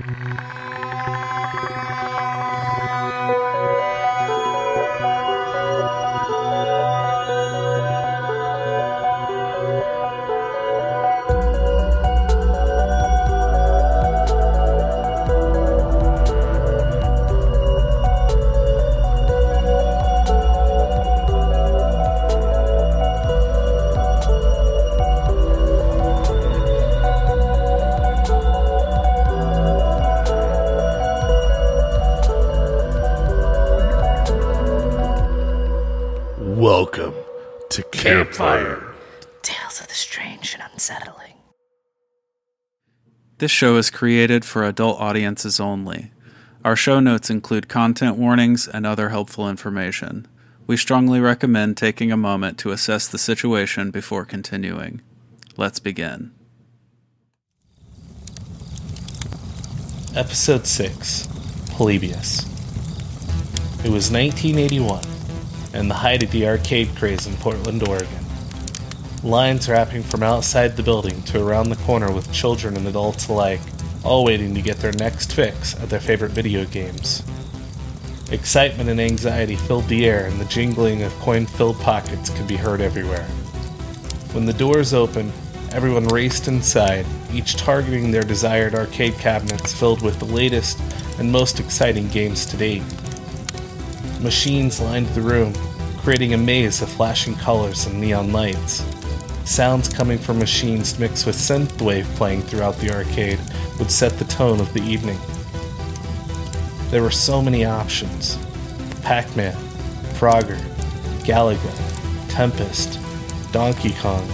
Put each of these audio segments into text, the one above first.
Welcome to Campfire. Tales of the strange and unsettling. This show is created for adult audiences only. Our show notes include content warnings and other helpful information. We strongly recommend taking a moment to assess the situation before continuing. Let's begin. Episode 6 Polybius. It was 1981, and the height of the arcade craze in Portland, Oregon. Lines wrapping from outside the building to around the corner with children and adults alike, all waiting to get their next fix at their favorite video games. Excitement and anxiety filled the air, and the jingling of coin filled pockets could be heard everywhere. When the doors opened, everyone raced inside, each targeting their desired arcade cabinets filled with the latest and most exciting games to date. Machines lined the room, creating a maze of flashing colors and neon lights. Sounds coming from machines mixed with synthwave playing throughout the arcade would set the tone of the evening. There were so many options Pac Man, Frogger, Galaga, Tempest, Donkey Kong.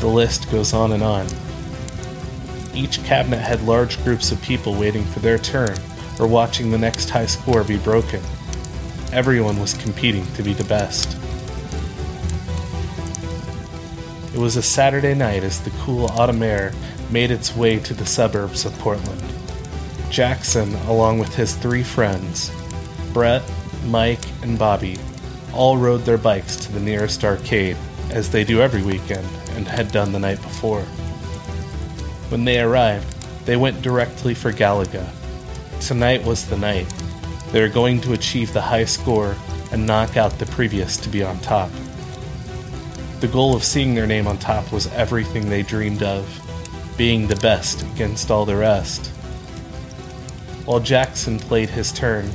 The list goes on and on. Each cabinet had large groups of people waiting for their turn or watching the next high score be broken. Everyone was competing to be the best. It was a Saturday night as the cool autumn air made its way to the suburbs of Portland. Jackson, along with his three friends, Brett, Mike, and Bobby, all rode their bikes to the nearest arcade, as they do every weekend and had done the night before. When they arrived, they went directly for Galaga. Tonight was the night. They were going to achieve the high score and knock out the previous to be on top. The goal of seeing their name on top was everything they dreamed of, being the best against all the rest. While Jackson played his turn,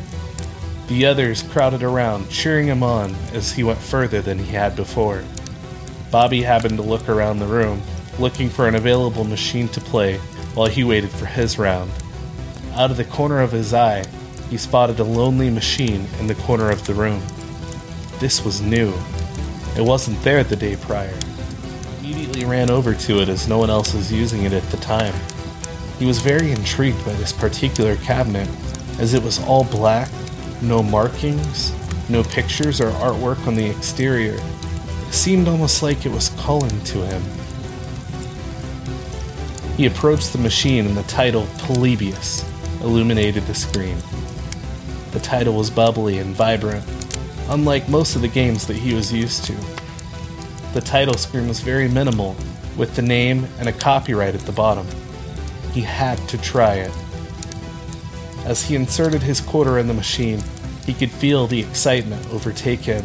the others crowded around, cheering him on as he went further than he had before. Bobby happened to look around the room, looking for an available machine to play while he waited for his round. Out of the corner of his eye, he spotted a lonely machine in the corner of the room. This was new. It wasn't there the day prior. He immediately ran over to it as no one else was using it at the time. He was very intrigued by this particular cabinet, as it was all black, no markings, no pictures or artwork on the exterior. It seemed almost like it was calling to him. He approached the machine and the title Polybius illuminated the screen. The title was bubbly and vibrant, unlike most of the games that he was used to. The title screen was very minimal, with the name and a copyright at the bottom. He had to try it. As he inserted his quarter in the machine, he could feel the excitement overtake him.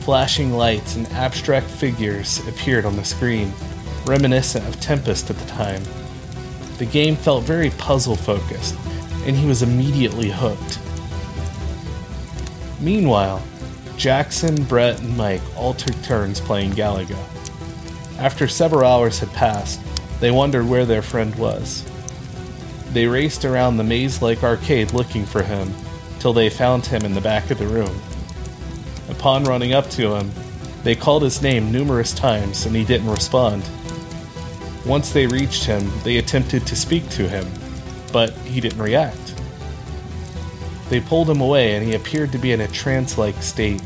Flashing lights and abstract figures appeared on the screen, reminiscent of Tempest at the time. The game felt very puzzle focused, and he was immediately hooked. Meanwhile, Jackson, Brett, and Mike all took turns playing Galaga. After several hours had passed, they wondered where their friend was. They raced around the maze like arcade looking for him, till they found him in the back of the room. Upon running up to him, they called his name numerous times and he didn't respond. Once they reached him, they attempted to speak to him, but he didn't react. They pulled him away and he appeared to be in a trance like state.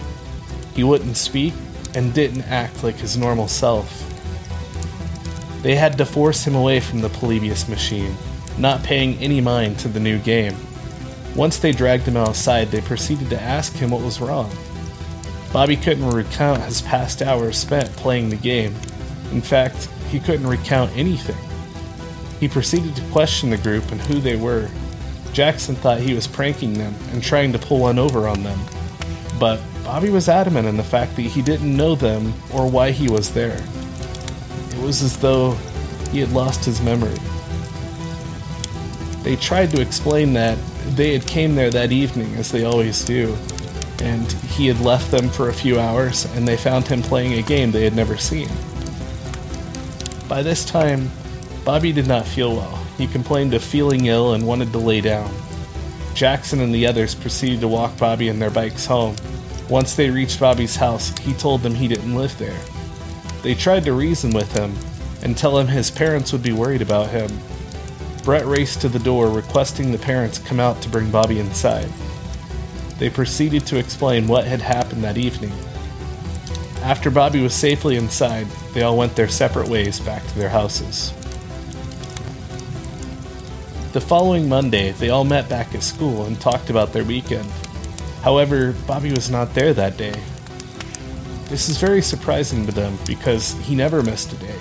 He wouldn't speak and didn't act like his normal self. They had to force him away from the Polybius machine, not paying any mind to the new game. Once they dragged him outside, they proceeded to ask him what was wrong. Bobby couldn't recount his past hours spent playing the game. In fact, he couldn't recount anything. He proceeded to question the group and who they were, Jackson thought he was pranking them and trying to pull one over on them, but Bobby was adamant in the fact that he didn't know them or why he was there. It was as though he had lost his memory. They tried to explain that they had came there that evening as they always do, and he had left them for a few hours and they found him playing a game they had never seen. By this time, Bobby did not feel well. He complained of feeling ill and wanted to lay down. Jackson and the others proceeded to walk Bobby and their bikes home. Once they reached Bobby's house, he told them he didn't live there. They tried to reason with him and tell him his parents would be worried about him. Brett raced to the door, requesting the parents come out to bring Bobby inside. They proceeded to explain what had happened that evening. After Bobby was safely inside, they all went their separate ways back to their houses. The following Monday, they all met back at school and talked about their weekend. However, Bobby was not there that day. This is very surprising to them because he never missed a day.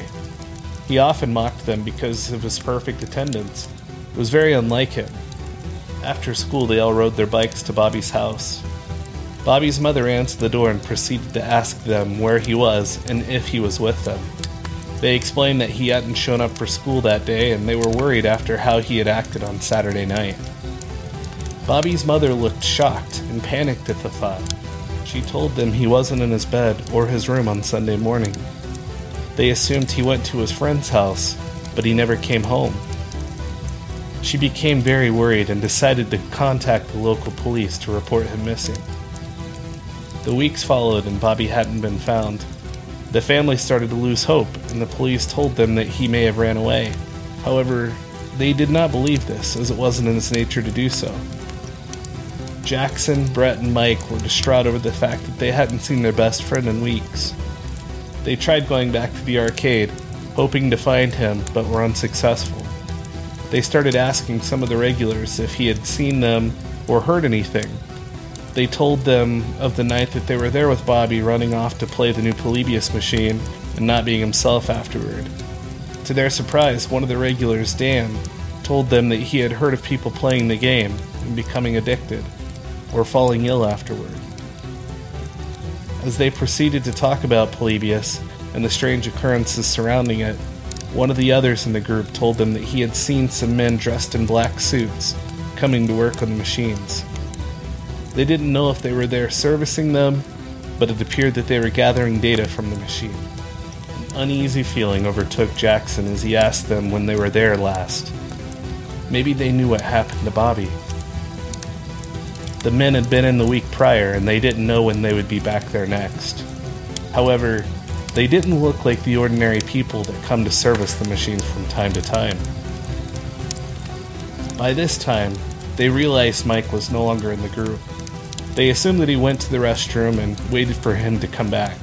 He often mocked them because of his perfect attendance. It was very unlike him. After school, they all rode their bikes to Bobby's house. Bobby's mother answered the door and proceeded to ask them where he was and if he was with them. They explained that he hadn't shown up for school that day and they were worried after how he had acted on Saturday night. Bobby's mother looked shocked and panicked at the thought. She told them he wasn't in his bed or his room on Sunday morning. They assumed he went to his friend's house, but he never came home. She became very worried and decided to contact the local police to report him missing. The weeks followed and Bobby hadn't been found. The family started to lose hope, and the police told them that he may have ran away. However, they did not believe this, as it wasn't in his nature to do so. Jackson, Brett, and Mike were distraught over the fact that they hadn't seen their best friend in weeks. They tried going back to the arcade, hoping to find him, but were unsuccessful. They started asking some of the regulars if he had seen them or heard anything. They told them of the night that they were there with Bobby running off to play the new Polybius machine and not being himself afterward. To their surprise, one of the regulars, Dan, told them that he had heard of people playing the game and becoming addicted, or falling ill afterward. As they proceeded to talk about Polybius and the strange occurrences surrounding it, one of the others in the group told them that he had seen some men dressed in black suits coming to work on the machines. They didn't know if they were there servicing them, but it appeared that they were gathering data from the machine. An uneasy feeling overtook Jackson as he asked them when they were there last. Maybe they knew what happened to Bobby. The men had been in the week prior and they didn't know when they would be back there next. However, they didn't look like the ordinary people that come to service the machines from time to time. By this time, they realized Mike was no longer in the group. They assumed that he went to the restroom and waited for him to come back.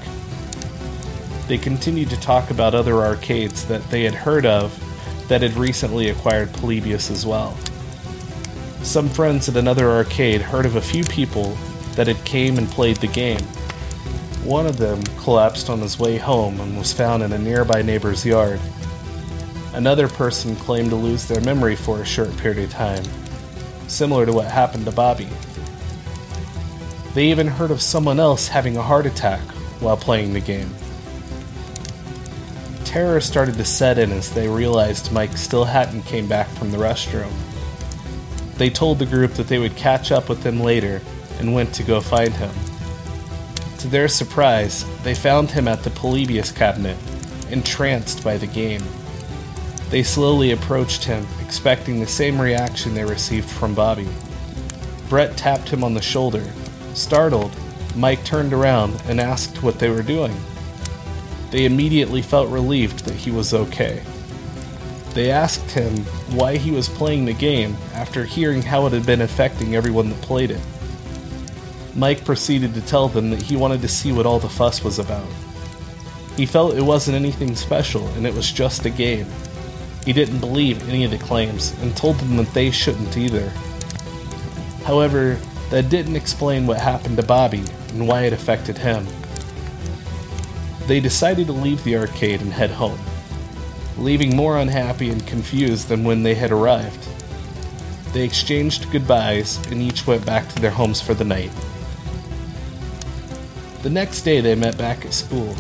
They continued to talk about other arcades that they had heard of that had recently acquired Polybius as well. Some friends at another arcade heard of a few people that had came and played the game. One of them collapsed on his way home and was found in a nearby neighbor's yard. Another person claimed to lose their memory for a short period of time, similar to what happened to Bobby. They even heard of someone else having a heart attack while playing the game. Terror started to set in as they realized Mike still hadn't came back from the restroom. They told the group that they would catch up with him later and went to go find him. To their surprise, they found him at the Polybius cabinet, entranced by the game. They slowly approached him, expecting the same reaction they received from Bobby. Brett tapped him on the shoulder. Startled, Mike turned around and asked what they were doing. They immediately felt relieved that he was okay. They asked him why he was playing the game after hearing how it had been affecting everyone that played it. Mike proceeded to tell them that he wanted to see what all the fuss was about. He felt it wasn't anything special and it was just a game. He didn't believe any of the claims and told them that they shouldn't either. However, that didn't explain what happened to Bobby and why it affected him. They decided to leave the arcade and head home, leaving more unhappy and confused than when they had arrived. They exchanged goodbyes and each went back to their homes for the night. The next day, they met back at school.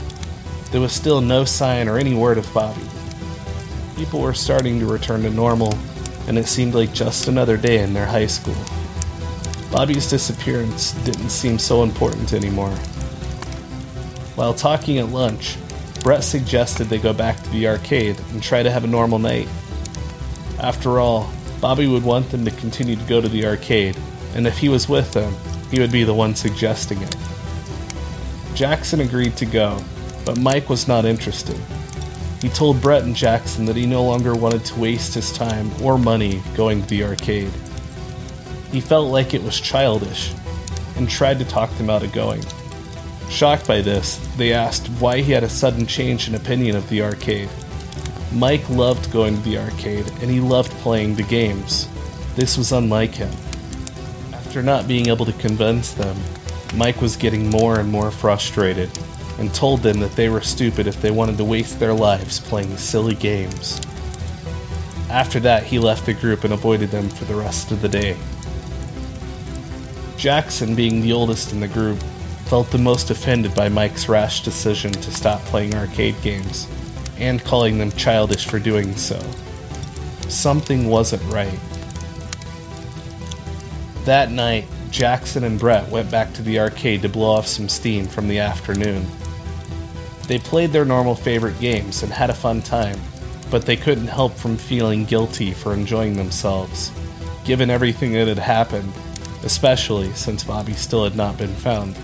There was still no sign or any word of Bobby. People were starting to return to normal, and it seemed like just another day in their high school. Bobby's disappearance didn't seem so important anymore. While talking at lunch, Brett suggested they go back to the arcade and try to have a normal night. After all, Bobby would want them to continue to go to the arcade, and if he was with them, he would be the one suggesting it. Jackson agreed to go, but Mike was not interested. He told Brett and Jackson that he no longer wanted to waste his time or money going to the arcade. He felt like it was childish and tried to talk them out of going. Shocked by this, they asked why he had a sudden change in opinion of the arcade. Mike loved going to the arcade and he loved playing the games. This was unlike him. After not being able to convince them, Mike was getting more and more frustrated and told them that they were stupid if they wanted to waste their lives playing silly games. After that, he left the group and avoided them for the rest of the day. Jackson, being the oldest in the group, felt the most offended by Mike's rash decision to stop playing arcade games and calling them childish for doing so. Something wasn't right. That night, Jackson and Brett went back to the arcade to blow off some steam from the afternoon. They played their normal favorite games and had a fun time, but they couldn't help from feeling guilty for enjoying themselves, given everything that had happened, especially since Bobby still had not been found.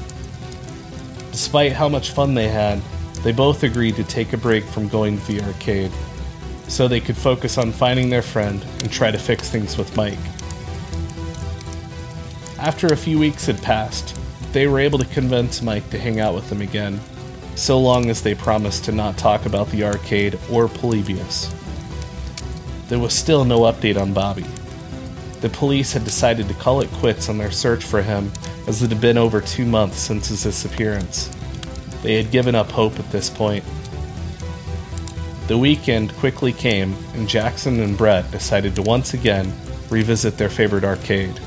Despite how much fun they had, they both agreed to take a break from going to the arcade so they could focus on finding their friend and try to fix things with Mike. After a few weeks had passed, they were able to convince Mike to hang out with them again, so long as they promised to not talk about the arcade or Polybius. There was still no update on Bobby. The police had decided to call it quits on their search for him as it had been over two months since his disappearance. They had given up hope at this point. The weekend quickly came, and Jackson and Brett decided to once again revisit their favorite arcade.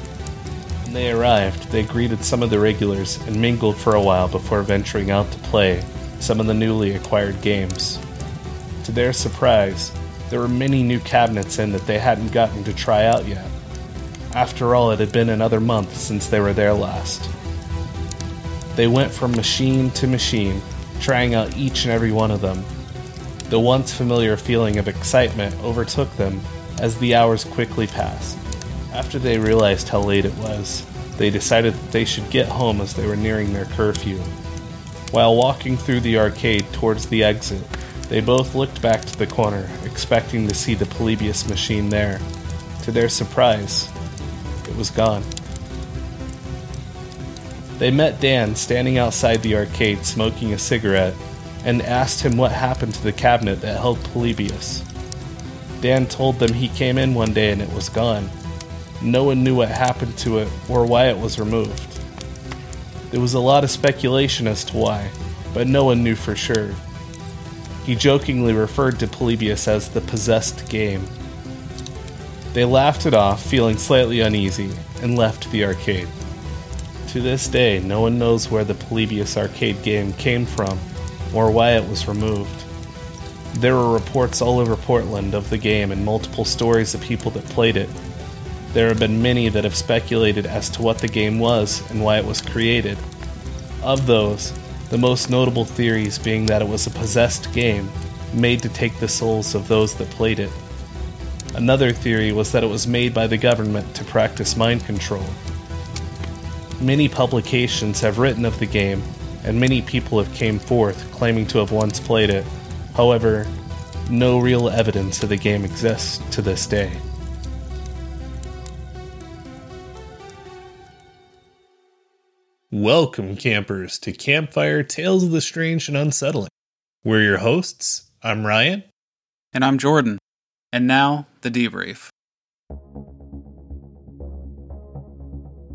When they arrived, they greeted some of the regulars and mingled for a while before venturing out to play some of the newly acquired games. To their surprise, there were many new cabinets in that they hadn't gotten to try out yet. After all, it had been another month since they were there last. They went from machine to machine, trying out each and every one of them. The once familiar feeling of excitement overtook them as the hours quickly passed. After they realized how late it was, they decided that they should get home as they were nearing their curfew. While walking through the arcade towards the exit, they both looked back to the corner, expecting to see the Polybius machine there. To their surprise, it was gone. They met Dan standing outside the arcade smoking a cigarette and asked him what happened to the cabinet that held Polybius. Dan told them he came in one day and it was gone. No one knew what happened to it or why it was removed. There was a lot of speculation as to why, but no one knew for sure. He jokingly referred to Polybius as the possessed game. They laughed it off, feeling slightly uneasy, and left the arcade. To this day, no one knows where the Polybius arcade game came from or why it was removed. There were reports all over Portland of the game and multiple stories of people that played it. There have been many that have speculated as to what the game was and why it was created. Of those, the most notable theories being that it was a possessed game made to take the souls of those that played it. Another theory was that it was made by the government to practice mind control. Many publications have written of the game, and many people have came forth claiming to have once played it. However, no real evidence of the game exists to this day. Welcome, campers, to Campfire Tales of the Strange and Unsettling. We're your hosts. I'm Ryan. And I'm Jordan. And now, the debrief.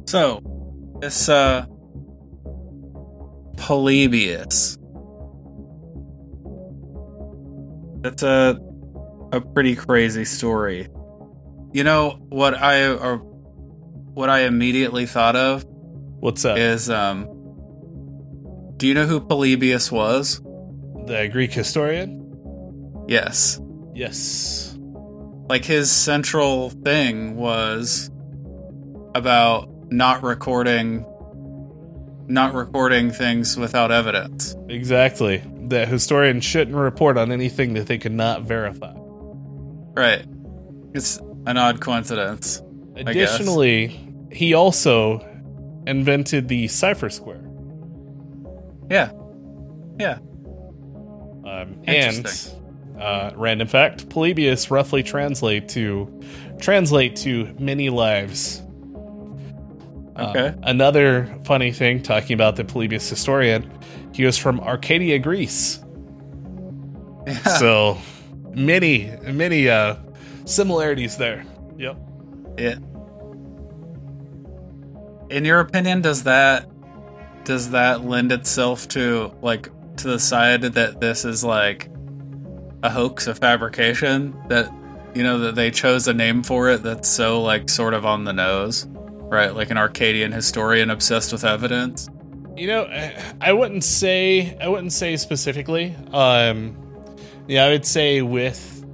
So, this, uh, Polybius. That's a, a pretty crazy story. You know what I or what I immediately thought of What's up? is um do you know who Polybius was? the Greek historian? Yes. Yes. Like his central thing was about not recording not recording things without evidence. Exactly. That historians shouldn't report on anything that they cannot verify. Right. It's an odd coincidence. Additionally, he also invented the cipher square. Yeah. Yeah. Um, and. Uh, random fact: Polybius roughly translate to translate to many lives. Uh, Okay. another funny thing, talking about the Polybius historian, he was from Arcadia, Greece. Yeah. So many, many uh, similarities there. Yep. Yeah. In your opinion, does that does that lend itself to like to the side that this is like a hoax, a fabrication that you know that they chose a name for it that's so like sort of on the nose, right? Like an Arcadian historian obsessed with evidence. You know, I- I wouldn't say I wouldn't say specifically. Um, yeah, I would say with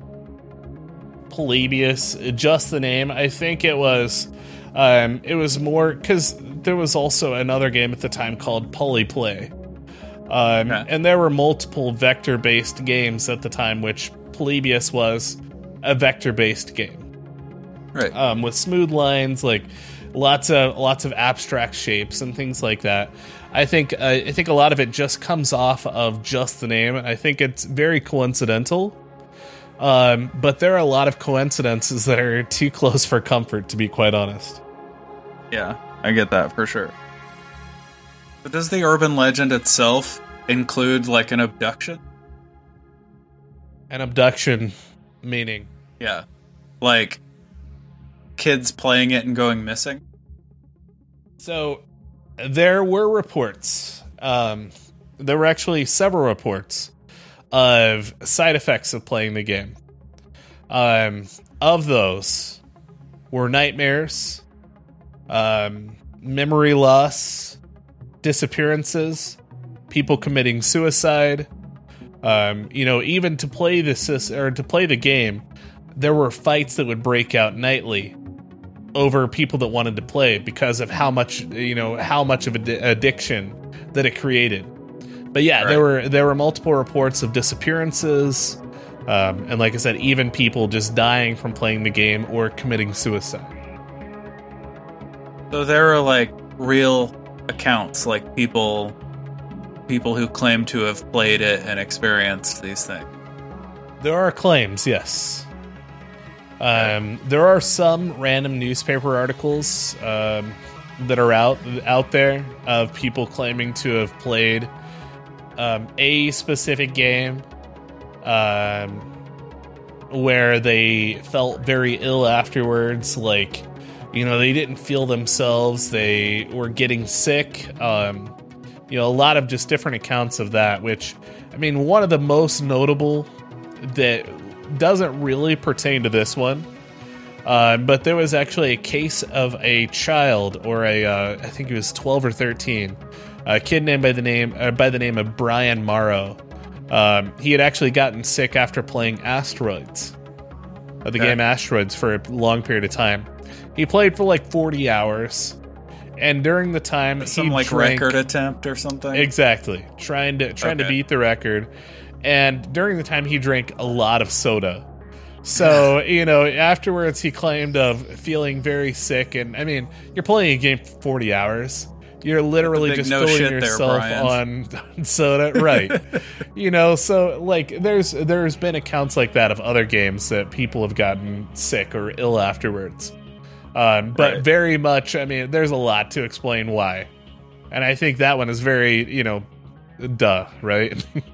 Polybius, just the name. I think it was, um, it was more because there was also another game at the time called Polyplay, um, Okay. and there were multiple vector-based games at the time, which Polybius was a vector-based game Right. um, with smooth lines, like lots of lots of abstract shapes and things like that. I think uh, I think a lot of it just comes off of just the name. I think it's very coincidental, um, but there are a lot of coincidences that are too close for comfort, to be quite honest. yeah, I get that for sure. But does the urban legend itself include like an abduction? An abduction, meaning Yeah. Like kids playing it and going missing. So there were reports. Um, there were actually several reports of side effects of playing the game. Um, of those were nightmares, um, memory loss, disappearances, people committing suicide. Um, you know, even to play this or to play the game, there were fights that would break out nightly over people that wanted to play because of how much you know how much of an addiction that it created. But yeah, there were there were multiple reports of disappearances, um, and like I said, even people just dying from playing the game or committing suicide. So there are like real accounts, like people people who claim to have played it and experienced these things. There are claims, yes. Um, there are some random newspaper articles um, that are out out there of people claiming to have played um, a specific game, um, where they felt very ill afterwards. Like, you know, they didn't feel themselves. They were getting sick. Um, you know, a lot of just different accounts of that. Which, I mean, one of the most notable that doesn't really pertain to this one. Uh, but there was actually a case of a child, or a uh, I think he was twelve or thirteen, a kid named by the name uh, by the name of Brian Mauro. Um, he had actually gotten sick after playing Asteroids, uh, the Okay. game Asteroids, for a long period of time. He played for like forty hours, and during the time Some like drank, record attempt or something. Exactly. Trying to trying to beat the record. And during the time he drank a lot of soda. So, you know, afterwards he claimed of feeling very sick and I mean, you're playing a game for 40 hours. You're literally just no filling shit there, yourself on soda, right? you know, so like there's there's been accounts like that of other games that people have gotten sick or ill afterwards. Um, but Right. very much, I mean, there's a lot to explain why. And I think that one is very, you know, duh, right?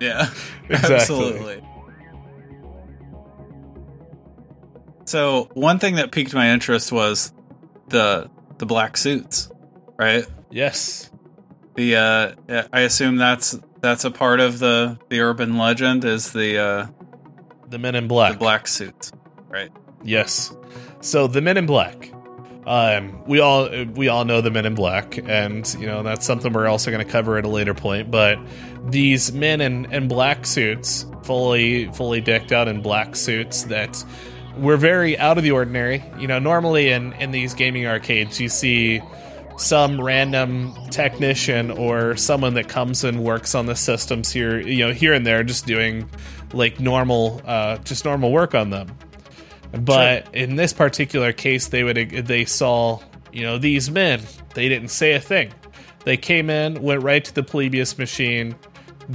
Yeah, Exactly. absolutely. So one thing that piqued my interest was the the black suits, right? yes. The uh, I assume that's that's a part of the the urban legend is the uh, The Men in Black. the black suits, right? Yes. So the Men in Black. Um, we all we all know the Men in Black, and you know that's something we're also going to cover at a later point. But these men in, in black suits, fully fully decked out in black suits, that were very out of the ordinary. You know, normally in in these gaming arcades, you see some random technician or someone that comes and works on the systems here, you know, here and there, just doing like normal, uh, just normal work on them. But in this particular case, they would they saw you know these men. They didn't say a thing. They came in, went right to the Polybius machine,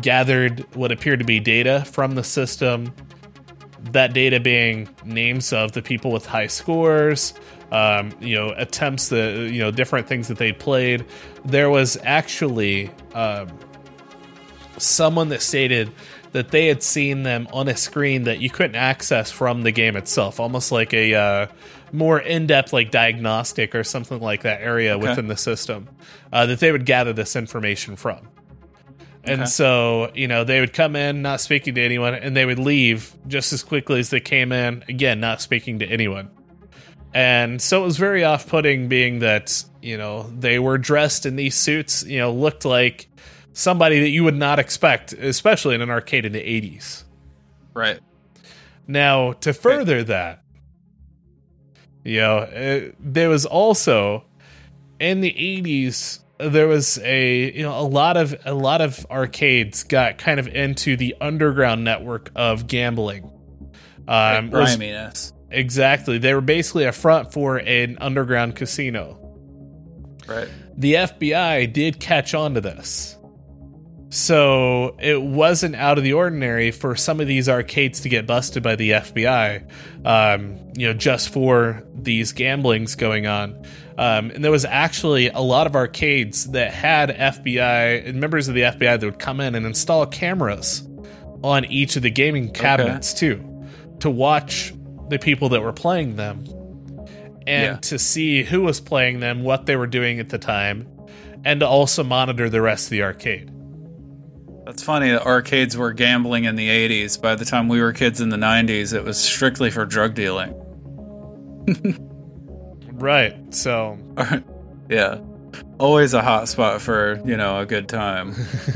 gathered what appeared to be data from the system. That data being names of the people with high scores, um, you know, attempts the you know different things that they played. There was actually um, someone that stated that they had seen them on a screen that you couldn't access from the game itself, almost like a uh, more in-depth like diagnostic or something like that area Okay. within the system uh, that they would gather this information from. And Okay. so, you know, they would come in not speaking to anyone, and they would leave just as quickly as they came in, again, not speaking to anyone. And so it was very off putting, being that, you know, they were dressed in these suits, you know, looked like somebody that you would not expect, especially in an arcade in the 80s. Right. Now, to further that, you know, uh, there was also in the 80s there was a you know a lot of a lot of arcades got kind of into the underground network of gambling. Um, was- exactly, they were basically a front for an underground casino. Right. the FBI did catch on to this. So it wasn't out of the ordinary for some of these arcades to get busted by the FBI, um, you know, just for these gamblings going on. Um, and there was actually a lot of arcades that had FBI and members of the FBI that would come in and install cameras on each of the gaming cabinets too, to watch the people that were playing them and Yeah. to see who was playing them, what they were doing at the time, and to also monitor the rest of the arcade. That's funny that arcades were gambling in the 80s. By the time we were kids in the 90s, it was strictly for drug dealing. Right. So yeah. Always a hot spot for, you know, a good time.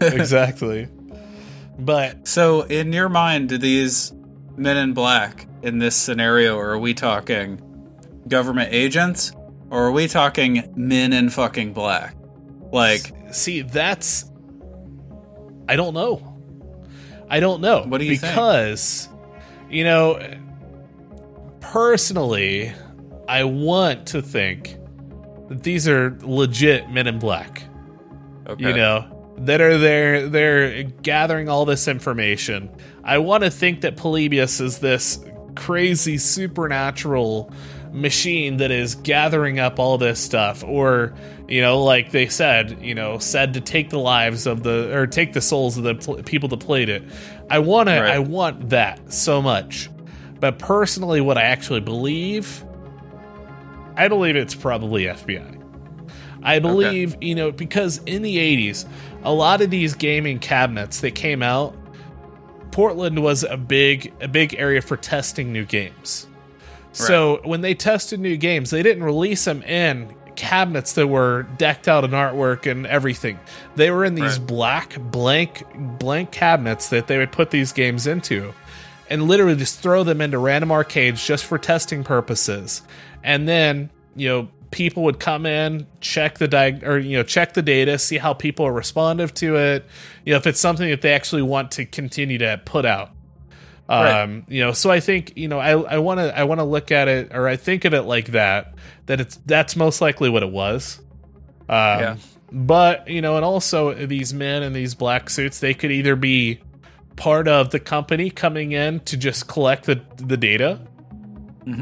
exactly. But So, in your mind, do these men in black in this scenario, or are we talking government agents, or are we talking men in fucking black? Like, see, that's I don't know. I don't know. What do you think? because you know personally I want to think that these are legit men in black. okay. you know that are there they're gathering all this information i want to think that polybius is this crazy supernatural machine that is gathering up all this stuff or you know like they said you know said to take the lives of the or take the souls of the pl- people that played it i want to Right. i want that so much but personally what i actually believe i believe it's probably fbi I believe, you know, because in the 80s, a lot of these gaming cabinets that came out, Portland was a big a big area for testing new games. So when they tested new games, they didn't release them in cabinets that were decked out in artwork and everything. They were in these Right. black blank blank cabinets that they would put these games into and literally just throw them into random arcades just for testing purposes. And then, you know, people would come in, check the diag- or you know, check the data, see how people are responsive to it. You know, if it's something that they actually want to continue to put out. Right. Um, you know, so I think, you know, I I want to I want to look at it or I think of it like that that it's that's most likely what it was. Um, Yeah. But you know, and also these men in these black suits, they could either be part of the company coming in to just collect the the data,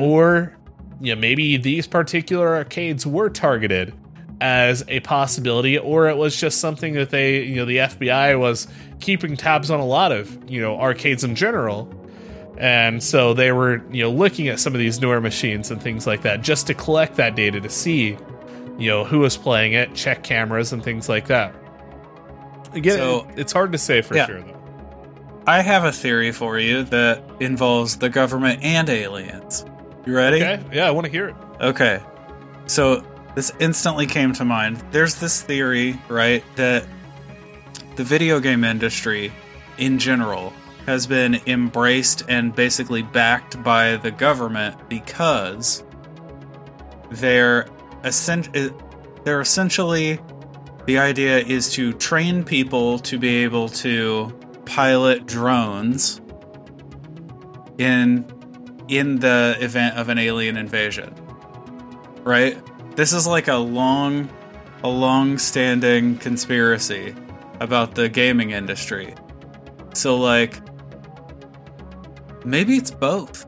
or you know, maybe these particular arcades were targeted as a possibility, or it was just something that they, you know, the FBI was keeping tabs on a lot of, you know, arcades in general. And so they were, you know, looking at some of these newer machines and things like that just to collect that data to see, you know, who was playing it, check cameras and things like that. Again, So- it's hard to say for Yeah. sure though. I have a theory for you that involves the government and aliens. You ready? Okay, yeah, I want to hear it. Okay. So this instantly came to mind. There's this theory, right, that the video game industry in general has been embraced and basically backed by the government because they're essen- eh, they're essentially the idea is to train people to be able to pilot drones in in the event of an alien invasion. Right? This is like a long a long standing conspiracy about the gaming industry. So like maybe it's both.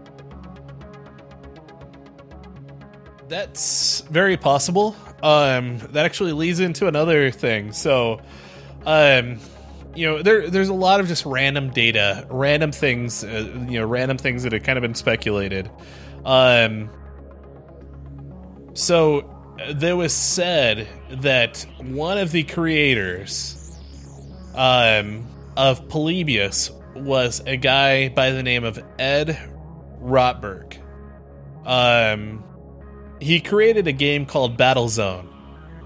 That's very possible. Um, that actually leads into another thing. So, um, you know, there there's a lot of just random data, random things, uh, you know, random things that have kind of been speculated. Um, so there was said that one of the creators, um, of Polybius was a guy by the name of Ed Rotberg. Um, he created a game called Battlezone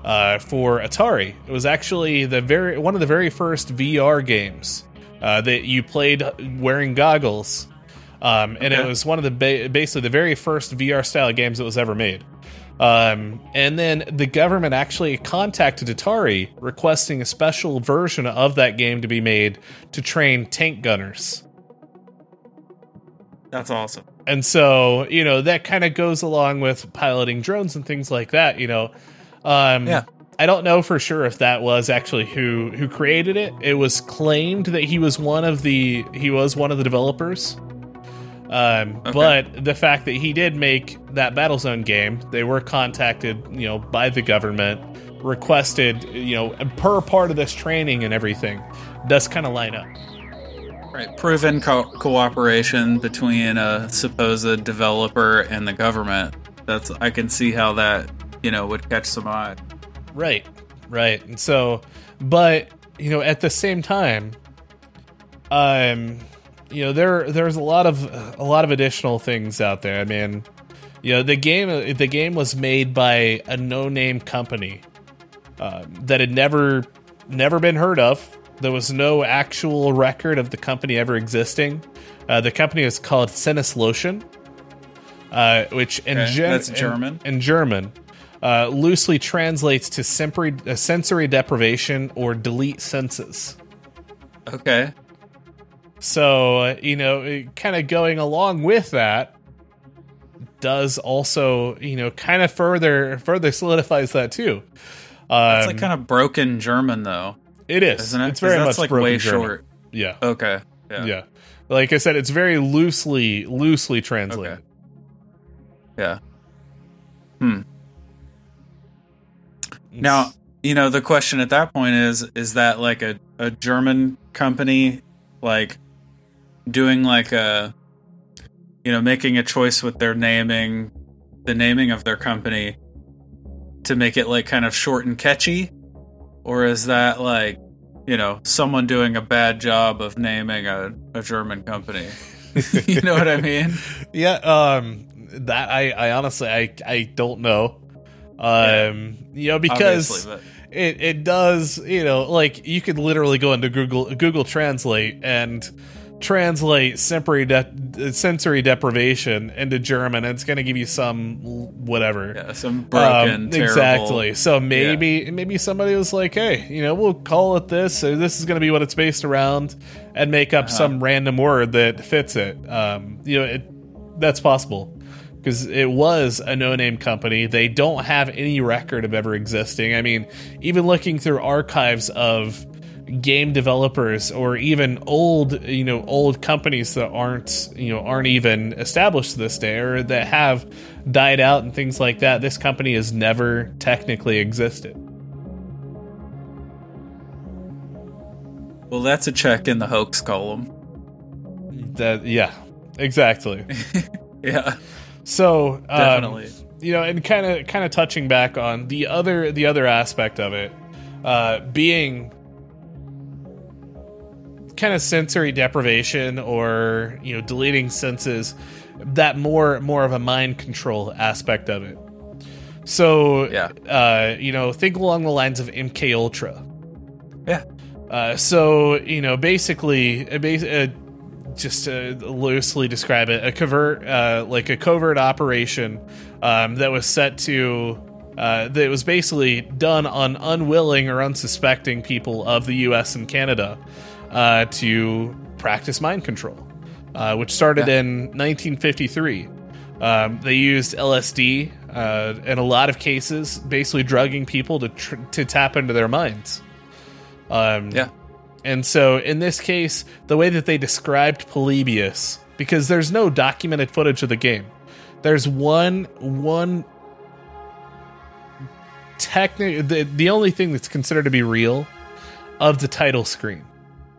uh, for Atari. It was actually the very one of the very first VR games uh, that you played wearing goggles, um, and it was one of the ba- basically the very first VR style games that was ever made. Um, and then the government actually contacted Atari requesting a special version of that game to be made to train tank gunners. That's awesome. And so, you know, that kind of goes along with piloting drones and things like that, you know. Um Yeah. I don't know for sure if that was actually who who created it. It was claimed that he was one of the he was one of the developers. Um, Okay. but the fact that he did make that Battlezone game, they were contacted, you know, by the government, requested, you know, per part of this training and everything, does kind of line up. Right. Proven co- cooperation between a supposed developer and the government. That's I can see how that, you know, would catch some eye. Right, right. And so, but you know, at the same time, um, you know, there there's a lot of a lot of additional things out there. I mean, you know, the game the game was made by a no name company uh, that had never never been heard of. There was no actual record of the company ever existing. Uh, the company is called Sinneslöschen, uh, which in, Okay, gen- that's in- German. In, German, uh, loosely translates to sensory, uh, sensory deprivation or delete senses. Okay. So, you know, kind of going along with that does also, you know, kind of further further solidifies that too. Um, It's like kind of broken German though, it is, isn't it? It's very much like broken way German. short. Yeah, Okay. Yeah. yeah. Like I said, it's very loosely loosely translated. Okay. Yeah. Hmm. Now, you know, the question at that point is is that like a, a German company like doing like a you know, making a choice with their naming the naming of their company to make it like kind of short and catchy? Or is that like, you know, someone doing a bad job of naming a, a German company? you know what I mean? Yeah, um that I I honestly I I don't know. Um you know because it it does, you know, like you could literally go into Google Google Translate and translate sensory de- sensory deprivation into German and it's going to give you some whatever. yeah, some broken, Um, terrible. exactly. So maybe maybe somebody was like, "Hey, you know, we'll call it this. So this is going to be what it's based around, and make up Uh-huh. some random word that fits it." Um, you know, it, that's possible because it was a no-name company. They don't have any record of ever existing. I mean, even looking through archives of game developers or even old you know old companies that aren't you know aren't even established to this day or that have died out and things like that this company has never technically existed Well, that's a check in the hoax column. that yeah exactly Yeah, so um, definitely. you know and kind of kind of touching back on the other the other aspect of it uh being kind of sensory deprivation or you know deleting senses that more more of a mind control aspect of it so Yeah. uh you know think along the lines of mk ultra Yeah. uh so you know basically uh, uh, just to loosely describe it a covert uh like a covert operation um that was set to uh, that was basically done on unwilling or unsuspecting people of the U.S. and Canada uh, to practice mind control, uh, which started Yeah. in 1953. Um, they used LSD uh, in a lot of cases, basically drugging people to tr- to tap into their minds. Um, Yeah. and so in this case, the way that they described Polybius, because there's no documented footage of the game, there's one one technically the, the only thing that's considered to be real of the title screen.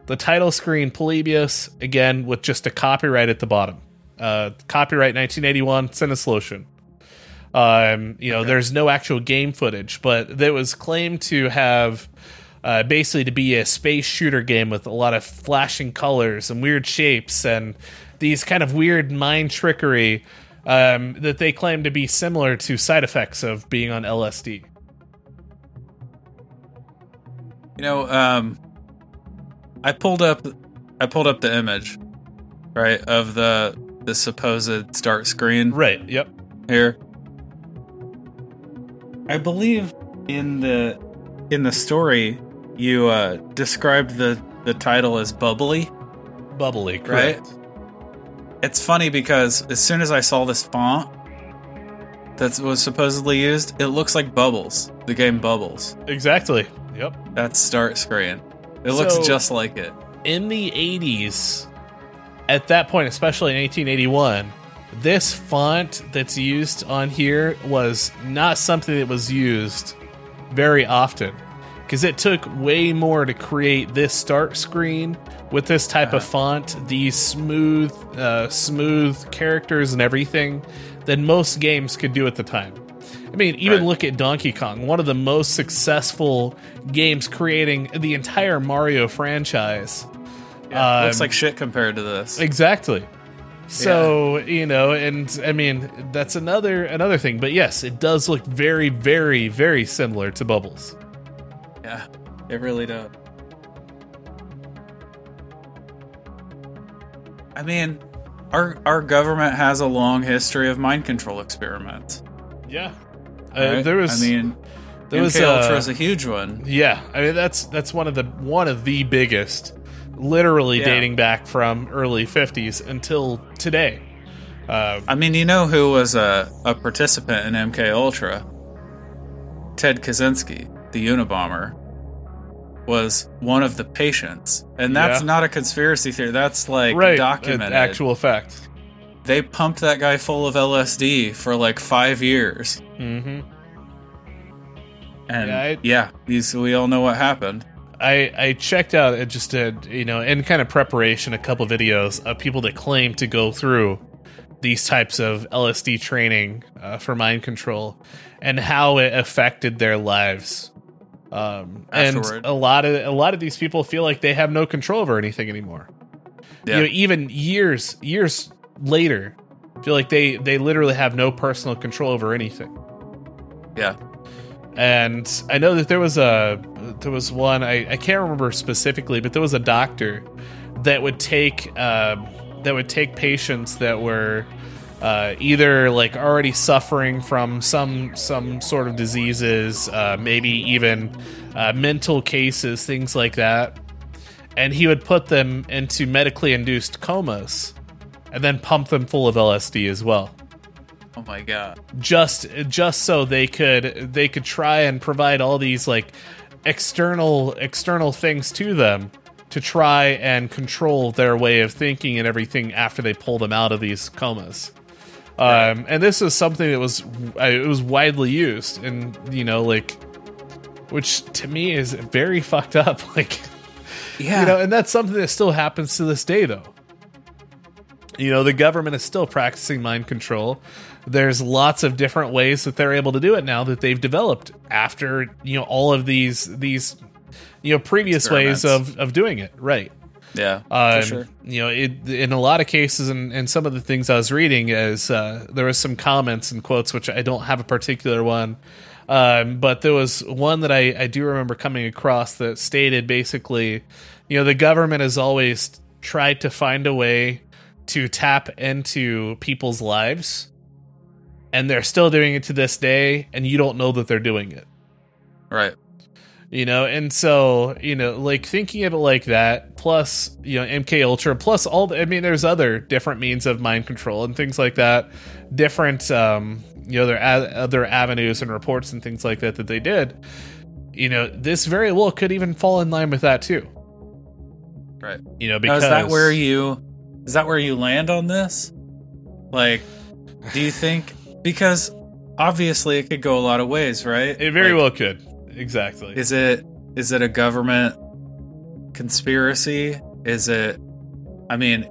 The title screen, Polybius, again with just a copyright at the bottom. Uh, copyright 1981, Sinneslöschen. Um, you know, there's no actual game footage, but that was claimed to have uh, basically to be a space shooter game with a lot of flashing colors and weird shapes and these kind of weird mind trickery um, that they claim to be similar to side effects of being on LSD. You know, um, I pulled up, I pulled up the image, right, of the the supposed start screen Right. Yep. here. I believe in the in the story you uh, described the the title as bubbly. Bubbly. Right. It's funny because as soon as I saw this font that was supposedly used, it looks like Bubbles, the game Bubbles. Exactly. Yep. That's start screen. It looks So- just like it. in the 80s, at that point, especially in 1881, this font that's used on here was not something that was used very often because it took way more to create this start screen with this type of font, these smooth, uh, smooth characters and everything than most games could do at the time. I mean, even Right. look at Donkey Kong, one of the most successful games creating the entire Mario franchise. Yeah, it looks Um, like shit compared to this. Exactly. So you know, and I mean that's another another thing. But yes, it does look very, very, very similar to Bubbles. Yeah, it really does. I mean, our our government has a long history of mind control experiments. Yeah. Uh, right? There was. I mean, there MK was, Ultra uh, is a huge one. yeah. I mean that's that's one of the one of the biggest, literally Yeah. dating back from early '50s until today. Uh, I mean, you know who was a, a participant in MK Ultra? Ted Kaczynski, the Unabomber, was one of the patients, and that's Yeah. not a conspiracy theory. That's like right. documented. Actual fact. They pumped that guy full of LSD for like five years, hmm and Yeah, I- yeah, these we all know what happened. I, I checked out it just did you know in kind of preparation a couple videos of people that claim to go through these types of LSD training uh, for mind control and how it affected their lives. Um, and a lot of a lot of these people feel like they have no control over anything anymore. Yeah, You know, even years years later, feel like they they literally have no personal control over anything. Yeah, and I know that there was a there was one I, I can't remember specifically, but there was a doctor that would take um, that would take patients that were uh, either like already suffering from some some sort of diseases, uh, maybe even uh, mental cases, things like that, and he would put them into medically induced comas, and then pump them full of LSD as well oh my god, just just so they could they could try and provide all these like external external things to them to try and control their way of thinking and everything after they pull them out of these comas. Um, and this is something that was it was widely used, and you know, like, which to me is very fucked up. Like, yeah, you know, and that's something that still happens to this day, though. You know, the government is still practicing mind control. There's lots of different ways that they're able to do it now that they've developed after you know all of these these you know previous ways of of doing it. Right. Yeah, Um, for sure. You know, it, in a lot of cases, and, and some of the things I was reading is uh, there was some comments and quotes, which I don't have a particular one, um, but there was one that I, I do remember coming across that stated basically, you know, the government has always tried to find a way to tap into people's lives, and they're still doing it to this day, and you don't know that they're doing it Right. you know and so you know like thinking of it like that plus you know mk ultra plus all the, i mean there's other different means of mind control and things like that different um you know there are other avenues and reports and things like that that they did you know this very well could even fall in line with that too Right. you know Now, because is that where you is that where you land on this? Like, do you think because obviously it could go a lot of ways, right? it very Like, well could exactly Is it is it a government conspiracy? Is it I mean,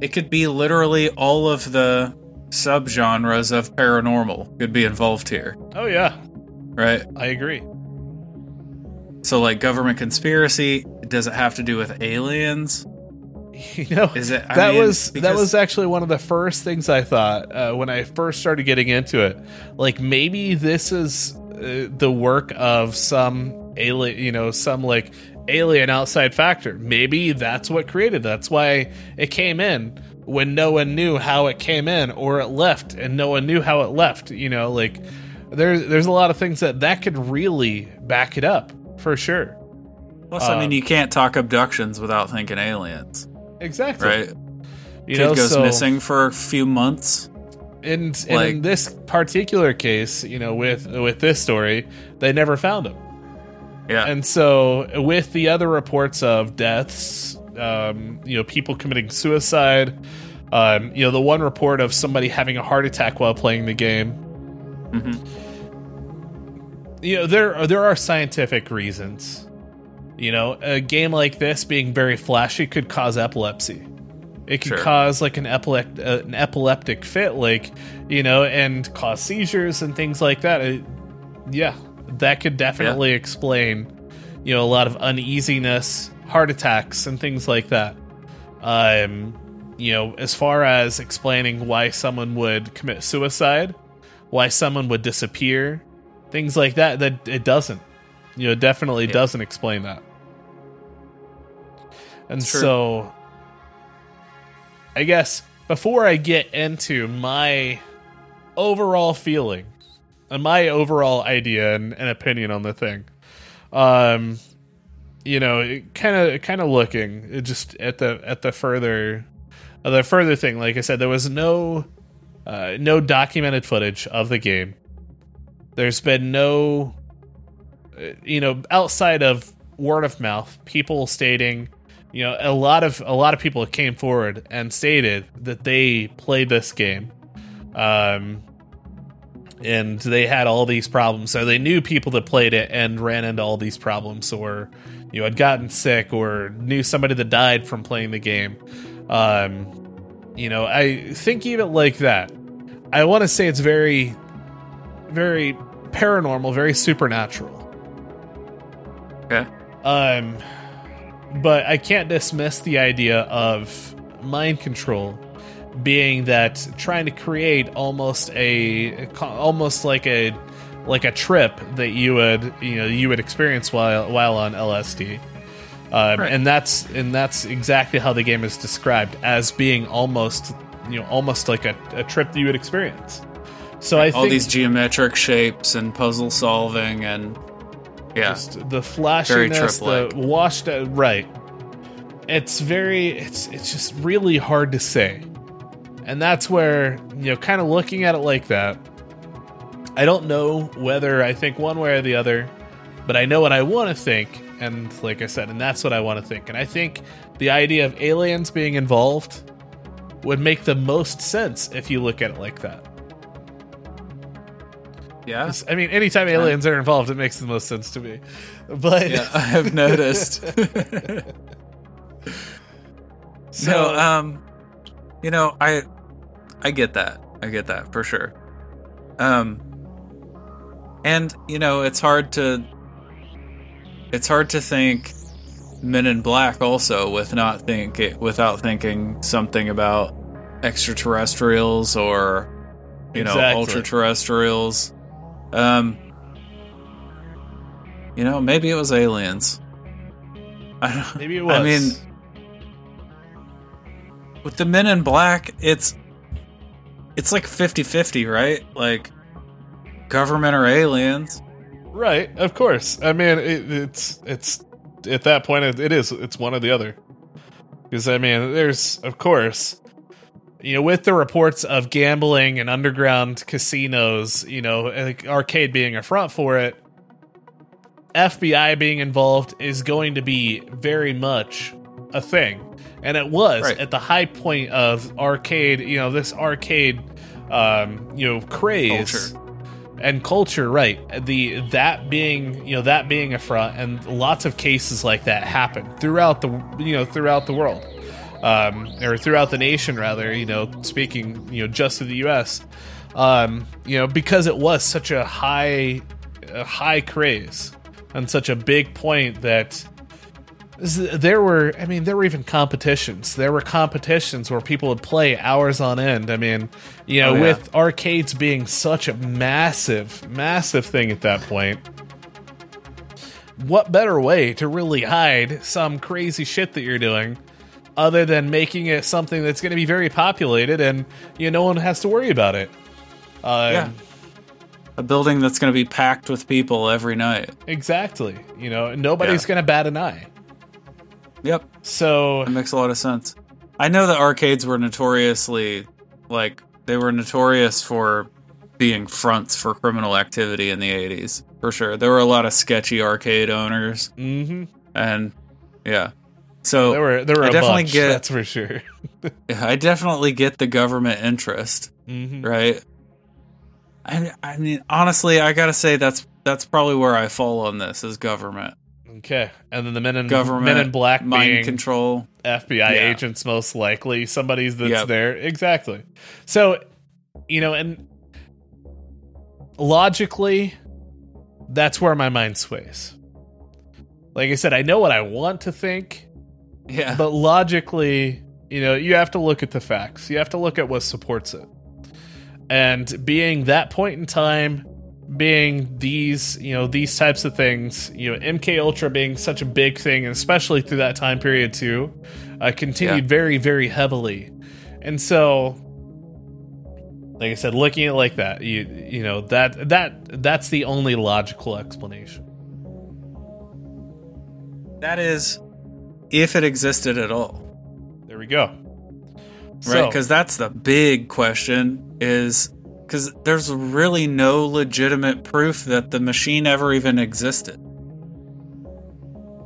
it could be literally all of the subgenres of paranormal could be involved here, oh yeah right? i agree So like government conspiracy, does it have to do with aliens? you know Is it I that mean, was that was actually one of the first things I thought uh, when I first started getting into it. Like maybe this is uh, the work of some alien, you know, some like alien outside factor. Maybe that's what created. That's why it came in when no one knew how it came in, or it left and no one knew how it left. You know, like there's there's a lot of things that that could really back it up for sure. Plus, I mean, um, you can't talk abductions without thinking aliens, Exactly. right? You Kid know, goes so- missing for a few months. and, and Like- in this particular case, you know, with with this story, they never found him. Yeah, And so, with the other reports of deaths, um, you know, people committing suicide, um, you know, the one report of somebody having a heart attack while playing the game. Mhm. You know, there are, there are scientific reasons. You know, a game like this being very flashy could cause epilepsy. It could Sure. cause like an epileptic uh, an epileptic fit, like you know, and cause seizures and things like that. It- yeah, that could definitely explain, you know, a lot of uneasiness, heart attacks, and things like that. Um, you know, as far as explaining why someone would commit suicide, why someone would disappear, things like that, that it doesn't. You know, definitely Yeah. doesn't explain that. And Sure. so, I guess before I get into my overall feeling and my overall idea and, and opinion on the thing, um, you know, kind of kind of looking just at the at the further uh, the further thing. Like I said, there was no uh, no documented footage of the game. There's been no, uh, you know, outside of word of mouth, people stating, you know, a lot of a lot of people came forward and stated that they played this game, um, and they had all these problems. So they knew people that played it and ran into all these problems, or you know, had gotten sick, or knew somebody that died from playing the game. Um, you know, I of it like that. I want to say it's very, very paranormal, very supernatural. okay. Um, but I can't dismiss the idea of mind control being that trying to create almost a almost like a like a trip that you would you know you would experience while while on LSD. Um, Right. and that's and that's exactly how the game is described as being almost you know almost like a, a trip that you would experience. So I All think these geometric shapes and puzzle solving and yeah, just the flashiness, the washed out, right. It's very, it's it's just really hard to say, and that's where you know, kind of looking at it like that. I don't know whether I think one way or the other, but I know what I want to think, and like I said, and that's what I want to think, and I think the idea of aliens being involved would make the most sense if you look at it like that. Yeah, I mean, anytime aliens are involved, it makes the most sense to me. But yeah. I have noticed. so, um, you know, I, I get that. I get that for sure. Um, and you know, it's hard to, it's hard to think Men in Black also with not think without thinking something about extraterrestrials or you know Exactly. ultra terrestrials. Um, you know, maybe it was aliens. I don't, Maybe it was. I mean, with the Men in Black, it's it's like 50-50, right? Like government or aliens. right? Of course. I mean, it, it's it's at that point it, it is it's one or the other. Because I mean, there's of course, you know, with the reports of gambling and underground casinos, you know, like arcade being a front for it, FBI being involved is going to be very much a thing. And it was Right. at the high point of arcade, you know, this arcade um, you know, craze Culture. and culture, right? The that being, you know, that being a front and lots of cases like that happen throughout the you know, throughout the world. Um, or throughout the nation rather, you know, speaking, you know, just of the US. Um, you know, because it was such a high a high craze and such a big point that there were i mean there were even competitions there were competitions where people would play hours on end i mean you know Oh, yeah. with arcades being such a massive massive thing at that point what better way to really hide some crazy shit that you're doing other than making it something that's going to be very populated and you know no one has to worry about it um, Yeah. A building that's going to be packed with people every night. exactly you know nobody's Yeah. going to bat an eye Yep. so it makes a lot of sense. I know that arcades were notoriously like they were notorious for being fronts for criminal activity in the 80s. For sure. There were a lot of sketchy arcade owners hmm and yeah. So there were there were I a definitely bunch, get- that's for sure I definitely get the government interest, hmm right? I I mean honestly, I got to say that's that's probably where I fall on this is government. Okay, and then the men in Government men in black mind control. FBI Yeah. agents, most likely somebody's that's Yep. there. Exactly. So, you know, and logically, that's where my mind sways. Like I said, I know what I want to think, Yeah. but logically, you know, you have to look at the facts. You have to look at what supports it. And being that point in time, being these, you know, these types of things, you know, MK Ultra being such a big thing, and especially through that time period too, uh, continued Yeah. very, very heavily. And so, like I said, looking at it like that, you you know that that that's the only logical explanation. that is if it existed at all. There we go. right So- because that's the big question is because there's really no legitimate proof that the machine ever even existed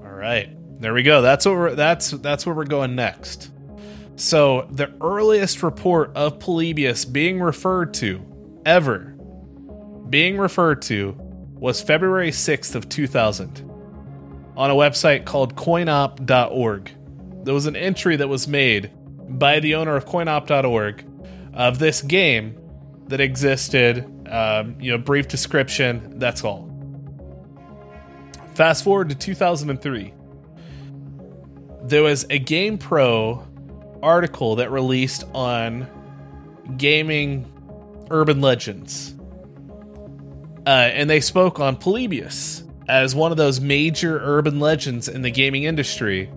All right, there we go. That's what we're, that's that's where we're going next. So the earliest report of Polybius being referred to ever being referred to was February 6th of 2000 on a website called coinop.org. There was an entry that was made by the owner of coinop.org of this game that existed. Um, you know, brief description. That's all. Fast forward to 2003. There was a GamePro article that released on gaming urban legends. Uh, and they spoke on Polybius as one of those major urban legends in the gaming industry.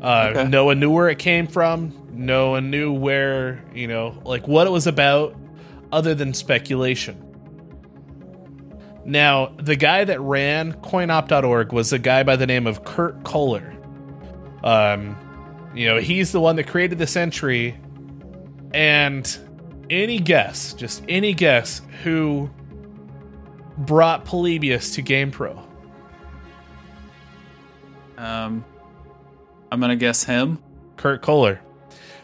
Uh, Okay. No one knew where it came from. No one knew where, you know, like what it was about, other than speculation. Now, the guy that ran coinop.org was a guy by the name of Kurt Koller. Um, you know, he's the one that created this entry. And any guess, just any guess, who brought Polybius to GamePro? Um i'm gonna guess him Kurt Koller.